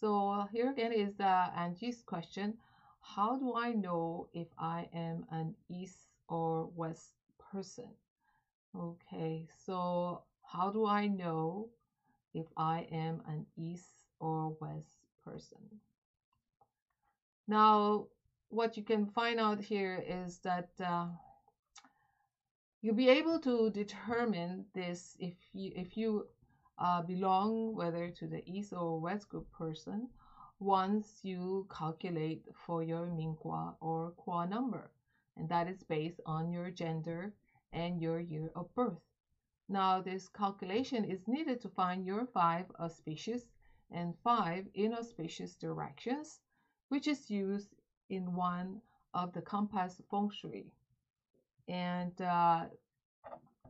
So here again is uh, Angie's question. How do I know if I am an east or west person? Okay, so how do I know if I am an east or west person? Now, what you can find out here is that uh, you'll be able to determine this if you if you uh, belong whether to the east or west group person once you calculate for your Ming Gua or Qua number and that is based on your gender and your year of birth. Now this calculation is needed to find your five auspicious and five inauspicious directions which is used in one of the compass feng shui and uh,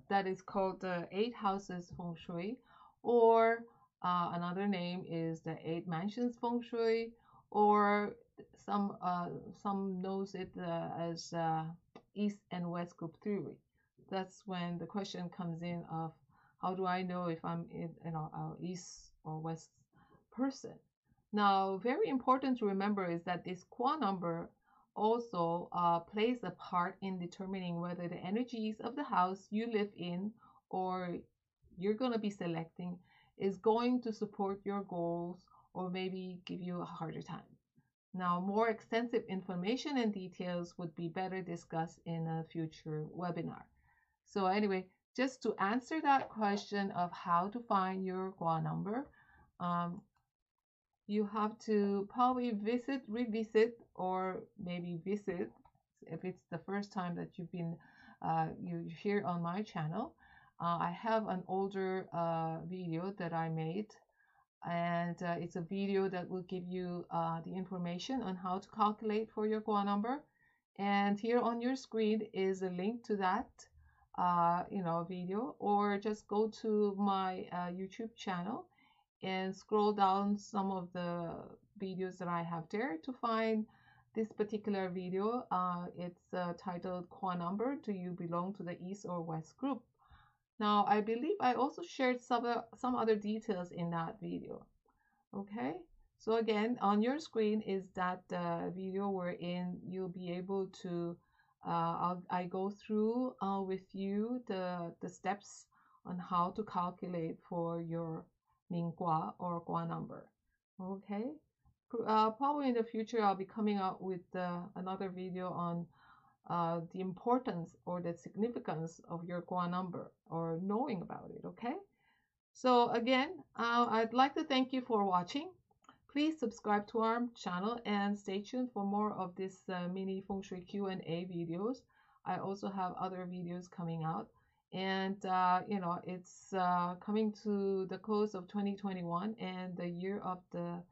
that is called the eight houses feng shui or uh, another name is the eight mansions feng shui or some uh, some knows it uh, as uh, east and west group theory. That's when the question comes in of how do i know if i'm in you know east or west person? Now very important to remember is that this qua number also uh, plays a part in determining whether the energies of the house you live in or you're going to be selecting is going to support your goals or maybe give you a harder time. Now, more extensive information and details would be better discussed in a future webinar. So anyway, just to answer that question of how to find your Gua number, um, you have to probably visit, revisit, or maybe visit if it's the first time that you've been uh, you here on my channel. Uh, I have an older uh, video that I made and uh, it's a video that will give you uh, the information on how to calculate for your Gua number. And here on your screen is a link to that uh, you know video or just go to my YouTube channel and scroll down some of the videos that I have there to find this particular video. Uh, it's uh, titled Qua Number, Do You Belong to the East or West Group? Now, I believe I also shared some, uh, some other details in that video. Okay, so again, on your screen is that uh, video wherein you'll be able to, uh, i go through uh, with you the, the steps on how to calculate for your Ming Gua or Gua number. Okay, uh, probably in the future I'll be coming out with another video on uh, the importance or the significance of your Gua number or knowing about it. Okay, so again, uh, I'd like to thank you for watching. Please subscribe to our channel and stay tuned for more of this uh, mini feng shui Q&A videos. I also have other videos coming out and uh, you know it's uh, coming to the close of 2021 and the year of the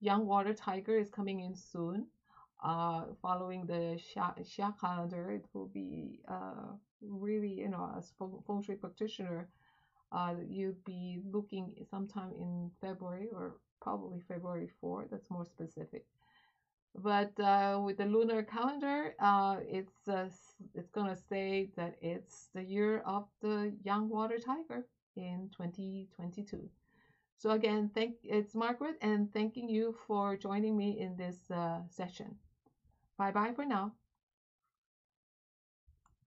yang water tiger is coming in soon uh, following the Xia calendar it will be uh, really you know as feng shui practitioner uh, you'll be looking sometime in February or probably February 4 that's more specific but uh, with the lunar calendar, uh, it's uh, it's gonna say that it's the year of the yang water tiger in 2022. So again, thank it's Margaret and thanking you for joining me in this uh, session. Bye bye for now.